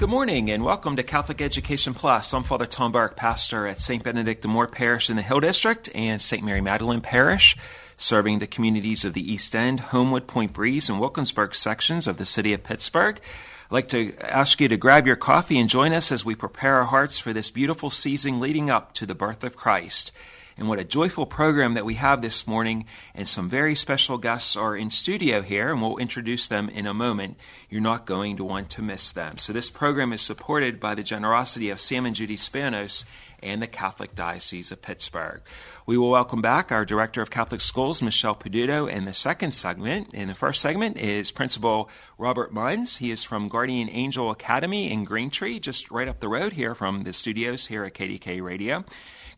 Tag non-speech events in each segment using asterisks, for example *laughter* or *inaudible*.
Good morning and welcome to Catholic Education Plus. I'm Father Tom Burke, pastor at St. Benedict the Moor Parish in the Hill District and St. Mary Magdalene Parish, serving the communities of the East End, Homewood, Point Breeze, and Wilkinsburg sections of the city of Pittsburgh. I'd like to ask you to grab your coffee and join us as we prepare our hearts for this beautiful season leading up to the birth of Christ. And what a joyful program that we have this morning. And some very special guests are in studio here, and we'll introduce them in a moment. You're not going to want to miss them. So, this program is supported by the generosity of Sam and Judy Spanos and the Catholic Diocese of Pittsburgh. We will welcome back our Director of Catholic Schools, Michelle Peduto, in the second segment. In the first segment is Principal Robert Munns. He is from Guardian Angel Academy in Greentree, just right up the road here from the studios here at KDKA Radio.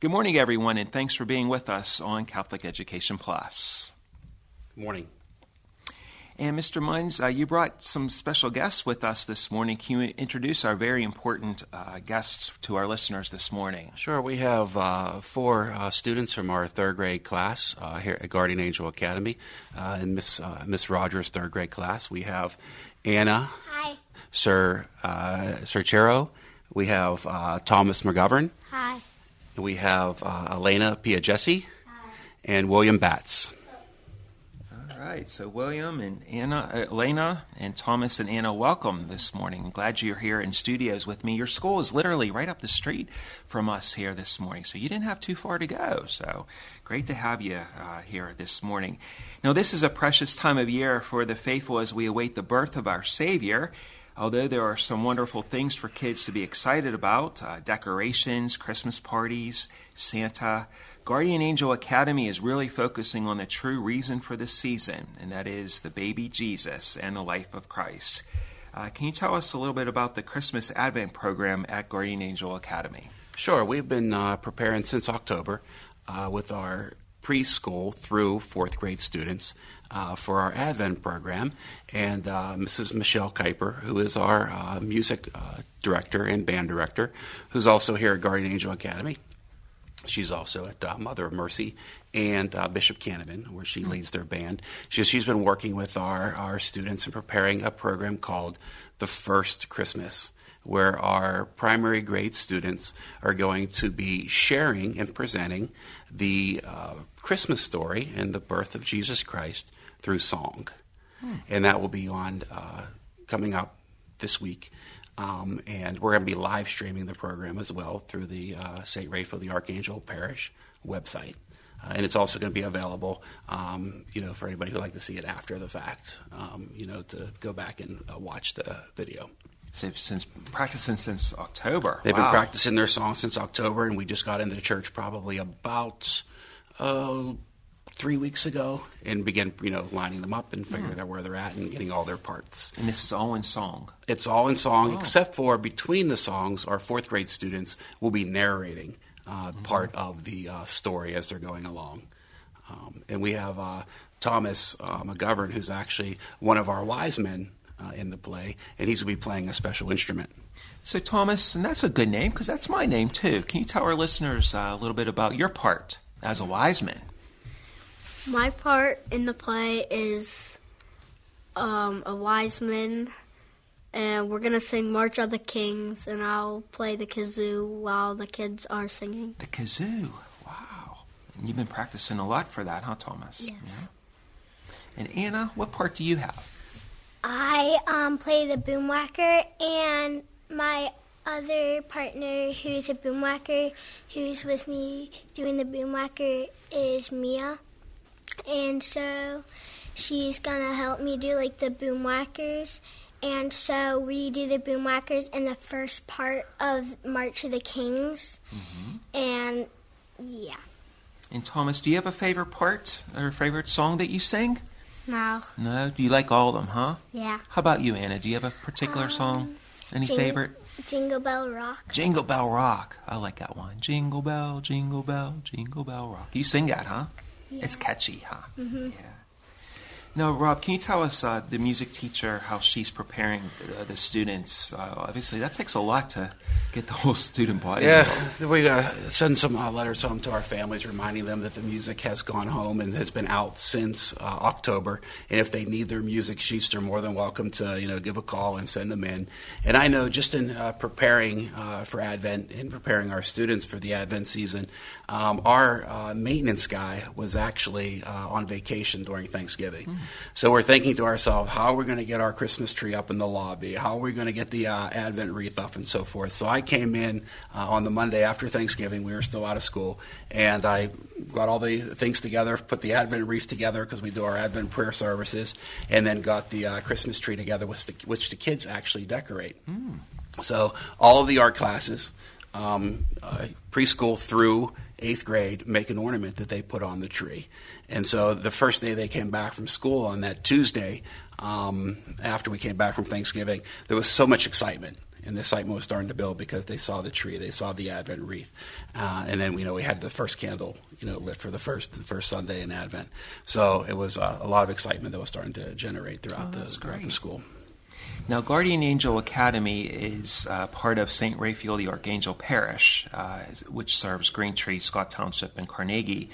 Good morning, everyone, and thanks for being with us on Catholic Education Plus. Good morning. And Mr. Munns, uh, you brought some special guests with us this morning. Can you introduce our very important uh, guests to our listeners this morning? Sure, we have uh, four uh, students from our third grade class uh, here at Guardian Angel Academy. Uh, in Miss Miss Rogers' third grade class, we have Anna, Hi. Sir Sir Chero. We have Thomas McGovern. Hi. We have Elena Piagesi and William Batts. All right, so William and Anna, uh, Elena and Thomas and Anna, welcome this morning. glad you're here in studios with me. Your school is literally right up the street from us here this morning, so you didn't have too far to go. So great to have you uh, here this morning. Now, this is a precious time of year for the faithful as we await the birth of our Savior. Although there are some wonderful things for kids to be excited about uh, decorations, Christmas parties, Santa. Guardian Angel Academy is really focusing on the true reason for this season, and that is the baby Jesus and the life of Christ. Uh, can you tell us a little bit about the Christmas Advent program at Guardian Angel Academy? Sure, we've been uh, preparing since October uh, with our preschool through fourth grade students uh, for our Advent program. And uh, Mrs. Michelle Kuiper, who is our uh, music uh, director and band director, who's also here at Guardian Angel Academy. She's also at uh, Mother of Mercy and uh, Bishop Canevin, where she leads their band. She, she's been working with our, our students and preparing a program called The First Christmas, where our primary grade students are going to be sharing and presenting the uh, Christmas story and the birth of Jesus Christ through song. Hmm. And that will be on uh, coming up this week. Um, and we're going to be live streaming the program as well through the uh, St. Raphael the Archangel Parish website. Uh, and it's also going to be available, um, you know, for anybody who'd like to see it after the fact, um, you know, to go back and uh, watch the video. So since practicing since October, they've wow. been practicing their song since October, and we just got into the church probably about uh, three weeks ago and began, you know, lining them up and figuring mm. out where they're at and getting all their parts. And this is all in song. It's all in song, oh. except for between the songs, our fourth grade students will be narrating uh, mm-hmm. part of the uh, story as they're going along. Um, and we have uh, Thomas uh, McGovern, who's actually one of our wise men uh, in the play, and he's going to be playing a special instrument. So, Thomas, and that's a good name because that's my name too. Can you tell our listeners uh, a little bit about your part as a wise man? My part in the play is um, a wise man, and we're gonna sing "March of the Kings," and I'll play the kazoo while the kids are singing. The kazoo, wow! And you've been practicing a lot for that, huh, Thomas? Yes. Yeah. And Anna, what part do you have? I um, play the boomwhacker, and my other partner, who's a boomwhacker, who's with me doing the boomwhacker, is Mia. And so she's gonna help me do like the boomwhackers. And so we do the boomwhackers in the first part of March of the Kings. Mm-hmm. And yeah. And Thomas, do you have a favorite part or a favorite song that you sing? No. No? Do you like all of them, huh? Yeah. How about you, Anna? Do you have a particular um, song? Any Jing- favorite? Jingle Bell Rock. Jingle Bell Rock. I like that one. Jingle Bell, Jingle Bell, Jingle Bell Rock. You sing that, huh? Yeah. It's catchy, huh? Mm-hmm. Yeah. Now, Rob, can you tell us uh, the music teacher how she's preparing the, the students? Uh, obviously, that takes a lot to get the whole student body. involved. Yeah, we uh, send some uh, letters home to our families reminding them that the music has gone home and has been out since uh, October. And if they need their music sheets, they're more than welcome to you know give a call and send them in. And I know just in uh, preparing uh, for Advent and preparing our students for the Advent season, um, our uh, maintenance guy was actually uh, on vacation during Thanksgiving. So we're thinking to ourselves, how are we going to get our Christmas tree up in the lobby? How are we going to get the uh, Advent wreath up and so forth? So I came in uh, on the Monday after Thanksgiving. We were still out of school, and I got all the things together, put the Advent wreath together because we do our Advent prayer services, and then got the uh, Christmas tree together, which the, which the kids actually decorate. So all of the art classes, um, uh, preschool through eighth grade, make an ornament that they put on the tree. And so the first day they came back from school on that Tuesday, um, after we came back from Thanksgiving, there was so much excitement. And the excitement was starting to build because they saw the tree, they saw the Advent wreath, uh, and then you know we had the first candle, you know, lit for the first the first Sunday in Advent. So it was uh, a lot of excitement that was starting to generate throughout the that's throughout the school. Now, Guardian Angel Academy is uh, part of St. Raphael the Archangel Parish, uh, which serves Green Tree, Scott Township, and Carnegie.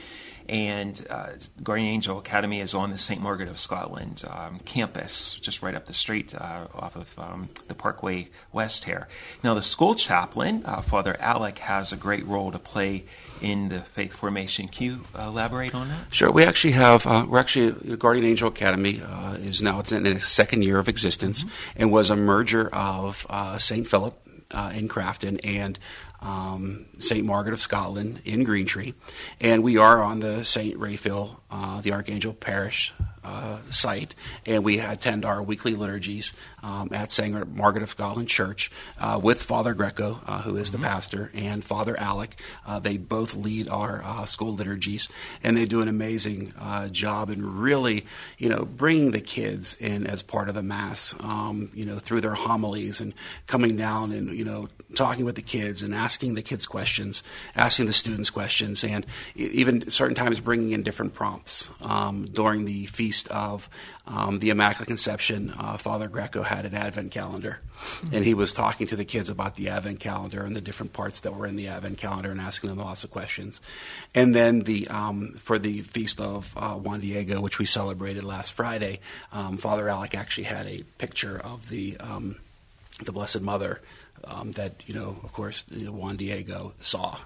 And uh, Guardian Angel Academy is on the St. Margaret of Scotland um, campus, just right up the street uh, off of um, the Parkway West here. Now, the school chaplain, uh, Father Alec, has a great role to play in the faith formation. Can you elaborate on that? Sure. We actually have. Uh, we're actually Guardian Angel Academy uh, is now it's in its second year of existence and was a merger of uh, St. Philip uh, in Crafton and um, St. Margaret of Scotland in Greentree, and we are on the St. Raphael, uh, the Archangel Parish. Uh, site, and we attend our weekly liturgies um, at St. Margaret of Scotland Church uh, with Father Greco, uh, who is the pastor, and Father Alec. Uh, they both lead our uh, school liturgies, and they do an amazing uh, job in really, you know, bringing the kids in as part of the mass, um, you know, through their homilies and coming down and you know talking with the kids and asking the kids questions, asking the students questions, and even certain times bringing in different prompts um, during the feast of um, the Immaculate Conception. Uh, Father Greco had an Advent calendar, and he was talking to the kids about the Advent calendar and the different parts that were in the Advent calendar and asking them lots of questions. And then the um, for the feast of uh, Juan Diego, which we celebrated last Friday, um, Father Alec actually had a picture of the um, the Blessed Mother um, that you know, of course, Juan Diego saw.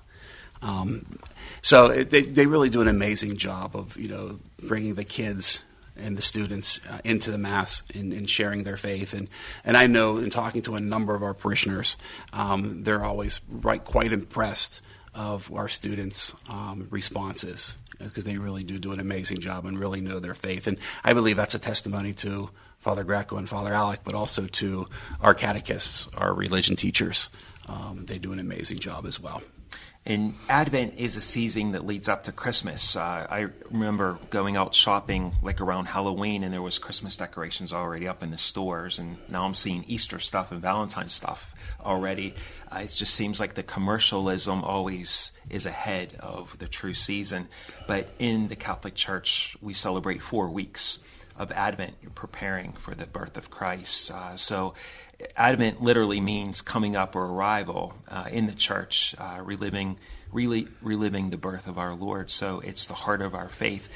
Um, so it, they they really do an amazing job of you know bringing the kids and the students uh, into the mass and, and sharing their faith and and I know in talking to a number of our parishioners, um, they're always right quite impressed of our students' um, responses because they really do do an amazing job and really know their faith and I believe that's a testimony to Father Greco and Father Alec, but also to our catechists, our religion teachers. Um, they do an amazing job as well. And Advent is a season that leads up to Christmas. Uh, I remember going out shopping like around Halloween, and there was Christmas decorations already up in the stores. And now I'm seeing Easter stuff and Valentine's stuff already. Uh, it just seems like the commercialism always is ahead of the true season. But in the Catholic Church, we celebrate four weeks of Advent, preparing for the birth of Christ. Uh, so, Advent literally means coming up or arrival uh, in the church, uh, reliving, really reliving the birth of our Lord. So, it's the heart of our faith.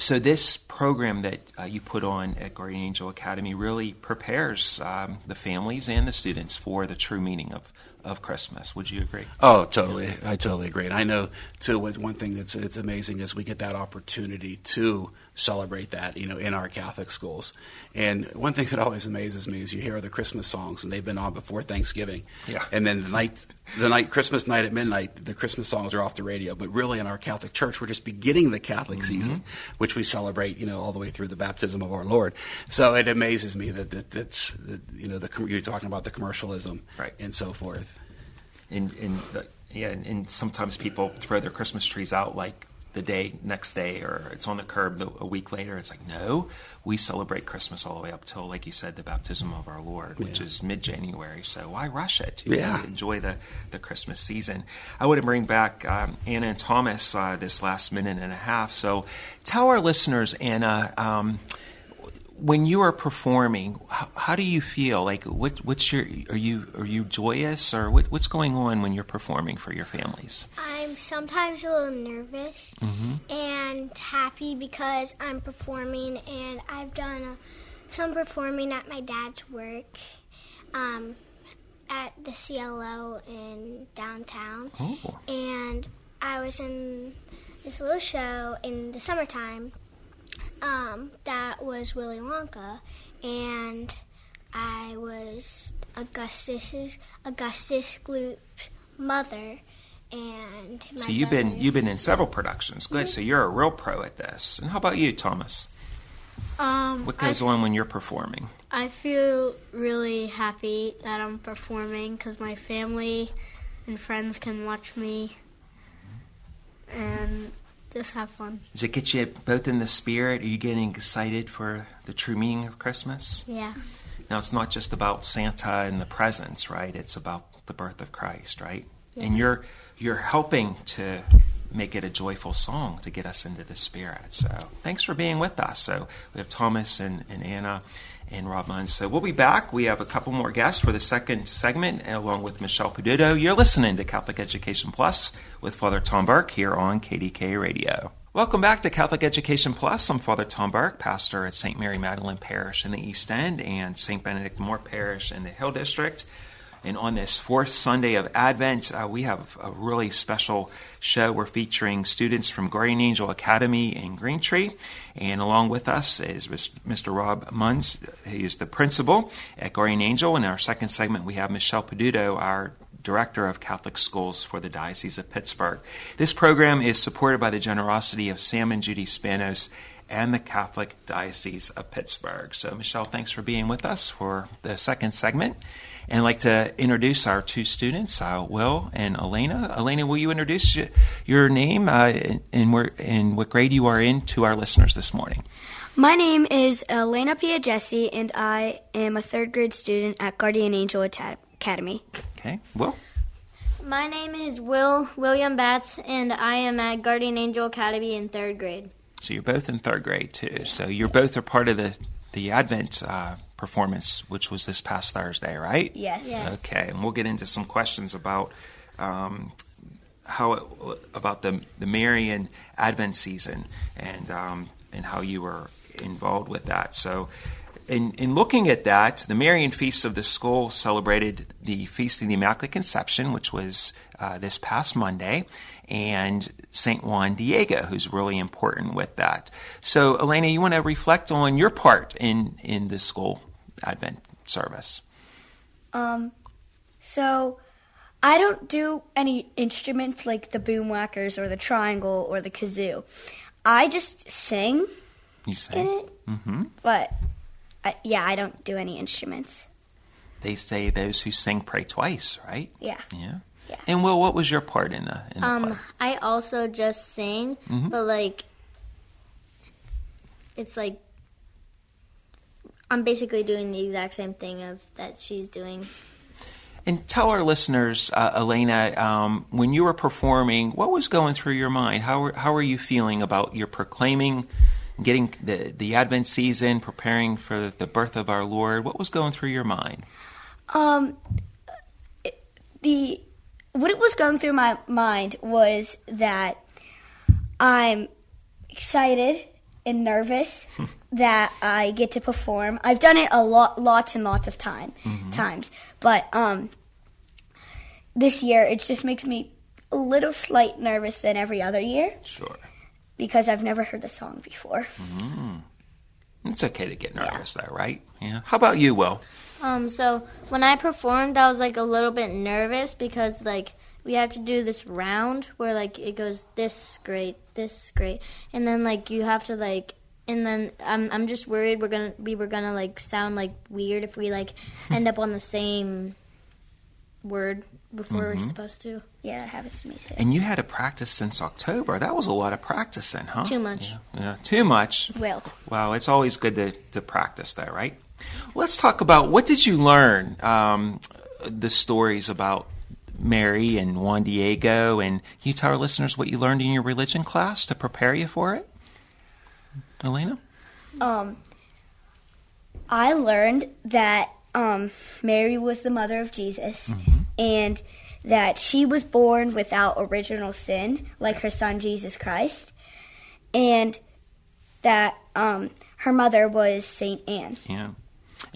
So, this program that uh, you put on at Guardian Angel Academy really prepares um, the families and the students for the true meaning of, of Christmas. Would you agree? Oh, totally. I totally agree. And I know too. One thing that's it's amazing is we get that opportunity to celebrate that, you know, in our Catholic schools. And one thing that always amazes me is you hear the Christmas songs, and they've been on before Thanksgiving. Yeah. And then the night, the night Christmas night at midnight, the Christmas songs are off the radio. But really, in our Catholic Church, we're just beginning the Catholic Mm-hmm. season, which we celebrate, you know, all the way through the baptism of our Lord. So it amazes me that, that that's, that, you know, the, you're talking about the commercialism, Right. and so forth. and and the, yeah, and, and sometimes people throw their Christmas trees out like the day next day, or it's on the curb a week later. It's like no, we celebrate Christmas all the way up till, like you said, the baptism of our Lord, which Yeah. is mid January. So why rush it? You Yeah. know, enjoy the the Christmas season. I want to bring back um, Anna and Thomas uh, this last minute and a half. So tell our listeners, Anna. Um, when you are performing, how, how do you feel? Like, what, what's your? Are you are you joyous, or what, what's going on when you're performing for your families? I'm sometimes a little nervous Mm-hmm. and happy because I'm performing, and I've done uh, some performing at my dad's work um, at the CLO in downtown. Oh, And I was in this little show in the summertime um, that was Willy Wonka, and I was Augustus's Augustus Gloop's mother, and my so you've been you've been in several productions. Good. So you're a real pro at this. And how about you, Thomas? Um, What goes I, on when you're performing? I feel really happy that I'm performing because my family and friends can watch me and just have fun. Does it get you both in the spirit? Are you getting excited for the true meaning of Christmas? Yeah. Now, it's not just about Santa and the presents, right? It's about the birth of Christ, right? And you're you're helping to make it a joyful song to get us into the spirit. So, thanks for being with us. So, we have Thomas and, and Anna and Rob Munn. So, we'll be back. We have a couple more guests for the second segment, along with Michelle Peduto. You're listening to Catholic Education Plus with Father Tom Burke here on KDKA Radio. Welcome back to Catholic Education Plus. I'm Father Tom Burke, pastor at St. Mary Magdalene Parish in the East End and St. Benedict Moor Parish in the Hill District. And on this fourth Sunday of Advent, uh, we have a really special show. We're featuring students from Guardian Angel Academy in Green Tree. And along with us is Mr. Rob Munns. He is the principal at Guardian Angel. In our second segment, we have Michelle Peduto, our Director of Catholic Schools for the Diocese of Pittsburgh. This program is supported by the generosity of Sam and Judy Spanos and the Catholic Diocese of Pittsburgh. So, Michelle, thanks for being with us for the second segment. And I'd like to introduce our two students, uh, Will and Elena. Elena, will you introduce y- your name uh, and, and, where, and what grade you are in to our listeners this morning? My name is Elena Piagesi, and I am a third grade student at Guardian Angel Academy. Okay, Will? My name is Will William Batts, and I am at Guardian Angel Academy in third grade. So you're both in third grade too. So you're both are part of the the Advent uh, performance, which was this past Thursday, right? Yes. Yes. Okay, and we'll get into some questions about um, how it, about the the Marian Advent season and um, and how you were involved with that. So. In, in looking at that, the Marian Feast of the School celebrated the Feast of the Immaculate Conception, which was uh, this past Monday, and St. Juan Diego, who's really important with that. So, Elena, you want to reflect on your part in, in the school Advent service? Um, so I don't do any instruments like the boom whackers or the triangle or the kazoo. I just sing You in it, mm-hmm. but I, yeah, I don't do any instruments. they say those who sing pray twice, right? Yeah. Yeah. Yeah. And Will, what was your part in the in the play? Um, I also just sing, but like, it's like I'm basically doing the exact same thing of that she's doing. And tell our listeners, uh, Elena, um, when you were performing, what was going through your mind? How were, how are you feeling about your proclaiming, getting the, the Advent season, preparing for the birth of our Lord? What was going through your mind? Um, the what it was going through my mind was that I'm excited and nervous *laughs* that I get to perform. I've done it a lot, lots and lots of time times, but um, this year it just makes me a little slight nervous than every other year Sure. because I've never heard the song before. It's okay to get nervous, though, right? Yeah. How about you, Will? Um, so when I performed, I was like a little bit nervous because like we have to do this round where like it goes this great, this great, and then like you have to like, and then I'm I'm just worried we're gonna we were gonna like sound like weird if we like *laughs* end up on the same word before we're supposed to. Yeah, that happens to me too. And you had to practice since October. That was a lot of practicing, huh? Too much. Yeah, yeah. too much. Well, Well, it's always good to, to practice, though, right? Let's talk about what did you learn? Um, the stories about Mary and Juan Diego, and can you tell our listeners what you learned in your religion class to prepare you for it? Elena? um, I learned that um, Mary was the mother of Jesus and that she was born without original sin, like her son Jesus Christ, and that um, her mother was Saint Anne. Yeah.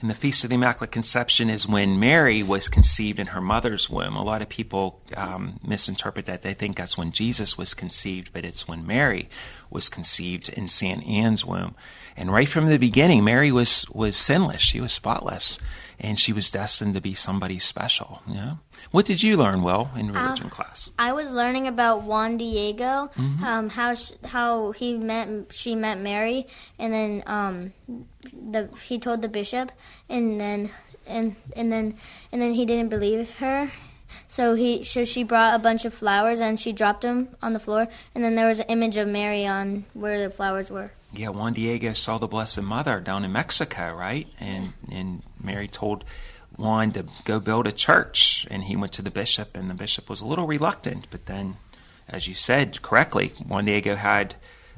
And the Feast of the Immaculate Conception is when Mary was conceived in her mother's womb. A lot of people um, misinterpret that. They think that's when Jesus was conceived, but it's when Mary was conceived in St. Anne's womb. And right from the beginning, Mary was, was sinless. She was spotless. And she was destined to be somebody special. Yeah. What did you learn, Will, in religion class? I was learning about Juan Diego, um, how sh- how he met she met Mary, and then um, the he told the bishop, and then and and then and then he didn't believe her, so he so she brought a bunch of flowers and she dropped them on the floor, and then there was an image of Mary on where the flowers were. Yeah, Juan Diego saw the Blessed Mother down in Mexico, right? And and Mary told Juan to go build a church, and he went to the bishop, and the bishop was a little reluctant. But then, as you said correctly, Juan Diego had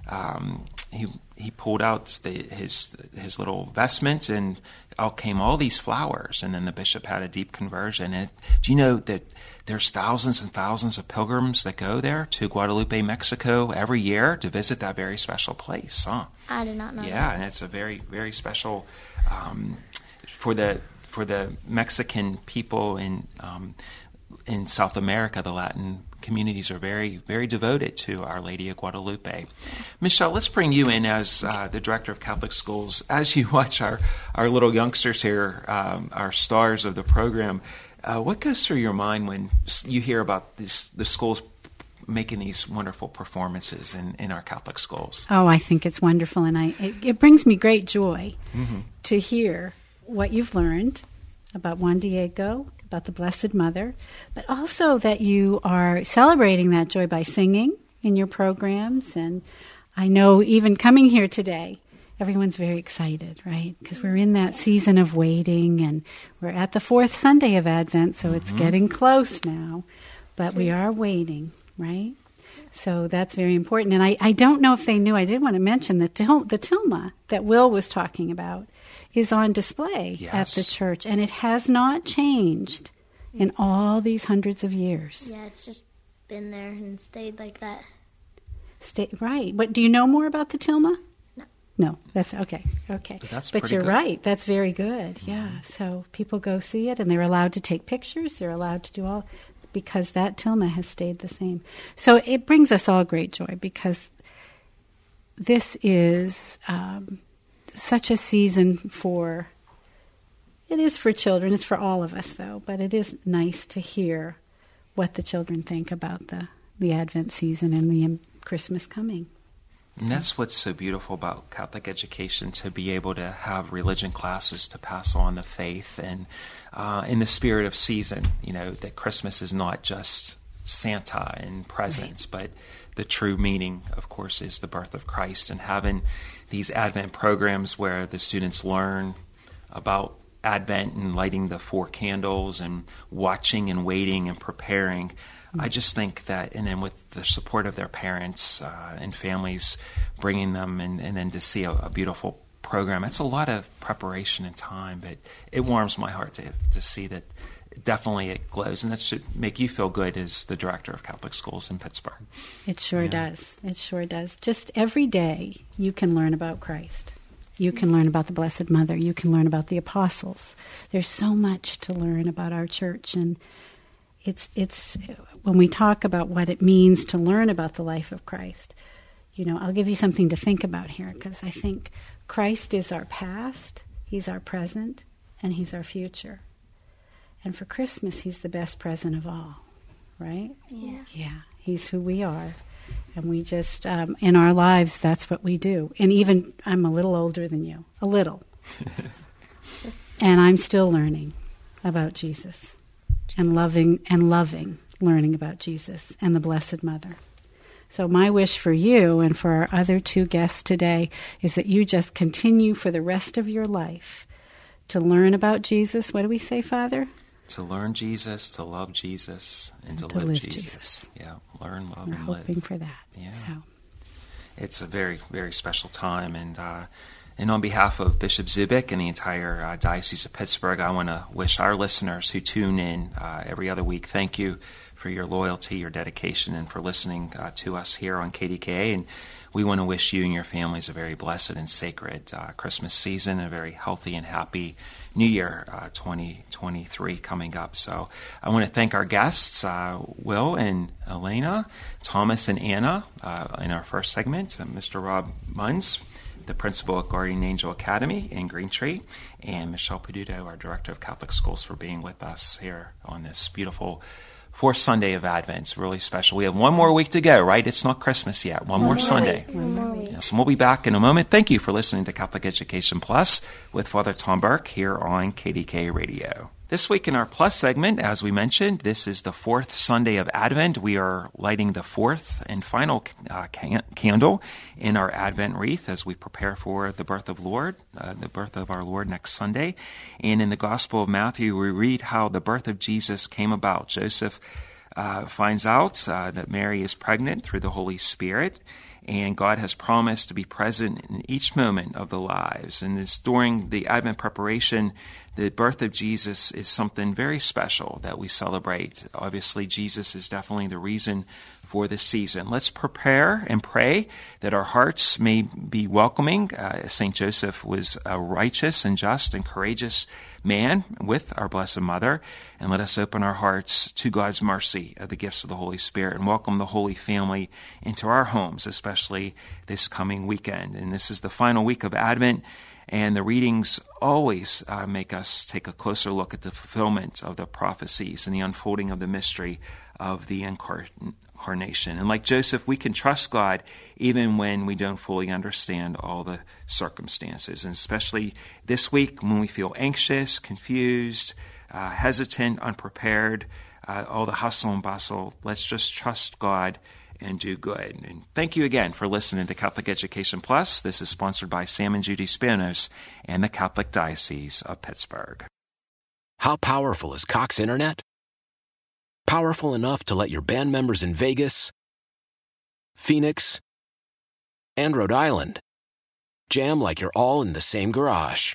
um, he he pulled out the, his his little vestments, and out came all these flowers, and then the bishop had a deep conversion. And do you know that there's thousands and thousands of pilgrims that go there to Guadalupe, Mexico, every year to visit that very special place? Huh? I did not know. Yeah, and it's a very very special um, for the for the Mexican people in um, in South America. The Latin communities are very very devoted to Our Lady of Guadalupe. Michelle, let's bring you in as uh, the director of Catholic schools. As you watch our our little youngsters here, um, our stars of the program. Uh, what goes through your mind when you hear about this, the schools making these wonderful performances in, in our Catholic schools? Oh, I think it's wonderful, and I it, it brings me great joy to hear what you've learned about Juan Diego, about the Blessed Mother, but also that you are celebrating that joy by singing in your programs. And I know even coming here today, everyone's very excited, right? Because we're in that season of waiting, and we're at the fourth Sunday of Advent, so it's mm-hmm. getting close now, but we are waiting, right? So that's very important. And I, I don't know if they knew, I did want to mention that the tilma that Will was talking about is on display at the church, and it has not changed in all these hundreds of years. Yeah, it's just been there and stayed like that. Stay, right. But do you know more about the tilma? No. No, that's okay. Okay. But that's but you're good. Mm-hmm. right. That's very good. Yeah. So people go see it and they're allowed to take pictures. They're allowed to do all because that tilma has stayed the same. So it brings us all great joy because this is um, such a season for. It is for children. It's for all of us, though. But it is nice to hear what the children think about the the Advent season and the um, Christmas coming. And that's what's so beautiful about Catholic education to be able to have religion classes to pass on the faith and uh, in the spirit of season, you know, that Christmas is not just Santa and presents, but the true meaning, of course, is the birth of Christ and having these Advent programs where the students learn about Advent and lighting the four candles and watching and waiting and preparing. I just think that, and then with the support of their parents uh, and families, bringing them and, and then to see a, a beautiful program, that's a lot of preparation and time, but it warms my heart to, to see that definitely it glows. And that should make you feel good as the director of Catholic schools in Pittsburgh. It sure does. It sure does. Just every day you can learn about Christ. You can learn about the Blessed Mother. You can learn about the apostles. There's so much to learn about our church and it's it's when we talk about what it means to learn about the life of Christ. You know, I'll give you something to think about here because I think Christ is our past, He's our present, and He's our future. And for Christmas, He's the best present of all, right? Yeah. Yeah, He's who we are. And we just, um, in our lives, that's what we do. And even, I'm a little older than you, a little. *laughs* and I'm still learning about Jesus and loving and loving learning about Jesus and the Blessed Mother. So, my wish for you and for our other two guests today is that you just continue for the rest of your life to learn about Jesus. What do we say, Father? To learn Jesus, to love Jesus, and to, To live, live Jesus. Jesus. Yeah, learn, love, We're and hoping live. for that. Yeah. So, It's a very, very special time. And, uh, and on behalf of Bishop Zubik and the entire uh, Diocese of Pittsburgh, I want to wish our listeners who tune in uh, every other week thank you for your loyalty, your dedication, and for listening uh, to us here on KDKA. And we want to wish you and your families a very blessed and sacred uh, Christmas season, a very healthy and happy New Year uh, 2023 coming up. So I want to thank our guests, uh, Will and Elena, Thomas and Anna, uh, in our first segment, Mr. Rob Munns, the principal at Guardian Angel Academy in Green Tree, and Michelle Peduto, our director of Catholic Schools, for being with us here on this beautiful fourth Sunday of Advent. It's really special. We have one more week to go, right? It's not Christmas yet. One, more Sunday. Yes, and we'll be back in a moment. Thank you for listening to Catholic Education Plus with Father Tom Burke here on KDKA Radio. This week in our Plus segment, as we mentioned, this is the fourth Sunday of Advent. We are lighting the fourth and final uh, can- candle in our Advent wreath as we prepare for the birth of Lord, uh, the birth of our Lord next Sunday. And in the Gospel of Matthew, we read how the birth of Jesus came about. Joseph uh, finds out uh, that Mary is pregnant through the Holy Spirit, and God has promised to be present in each moment of the lives. And this during the Advent preparation, the birth of Jesus is something very special that we celebrate. Obviously, Jesus is definitely the reason for this season. Let's prepare and pray that our hearts may be welcoming. Uh, St. Joseph was a righteous and just and courageous man with our Blessed Mother. And let us open our hearts to God's mercy of the gifts of the Holy Spirit and welcome the Holy Family into our homes, especially this coming weekend. And this is the final week of Advent. And the readings always uh, make us take a closer look at the fulfillment of the prophecies and the unfolding of the mystery of the incarnation. And like Joseph, we can trust God even when we don't fully understand all the circumstances. And especially this week when we feel anxious, confused, uh, hesitant, unprepared, uh, all the hustle and bustle, let's just trust God and do good. And thank you again for listening to Catholic Education Plus. This is sponsored by Sam and Judy Spanos and the Catholic Diocese of Pittsburgh. How powerful is Cox Internet? Powerful enough to let your band members in Vegas, Phoenix, and Rhode Island jam like you're all in the same garage.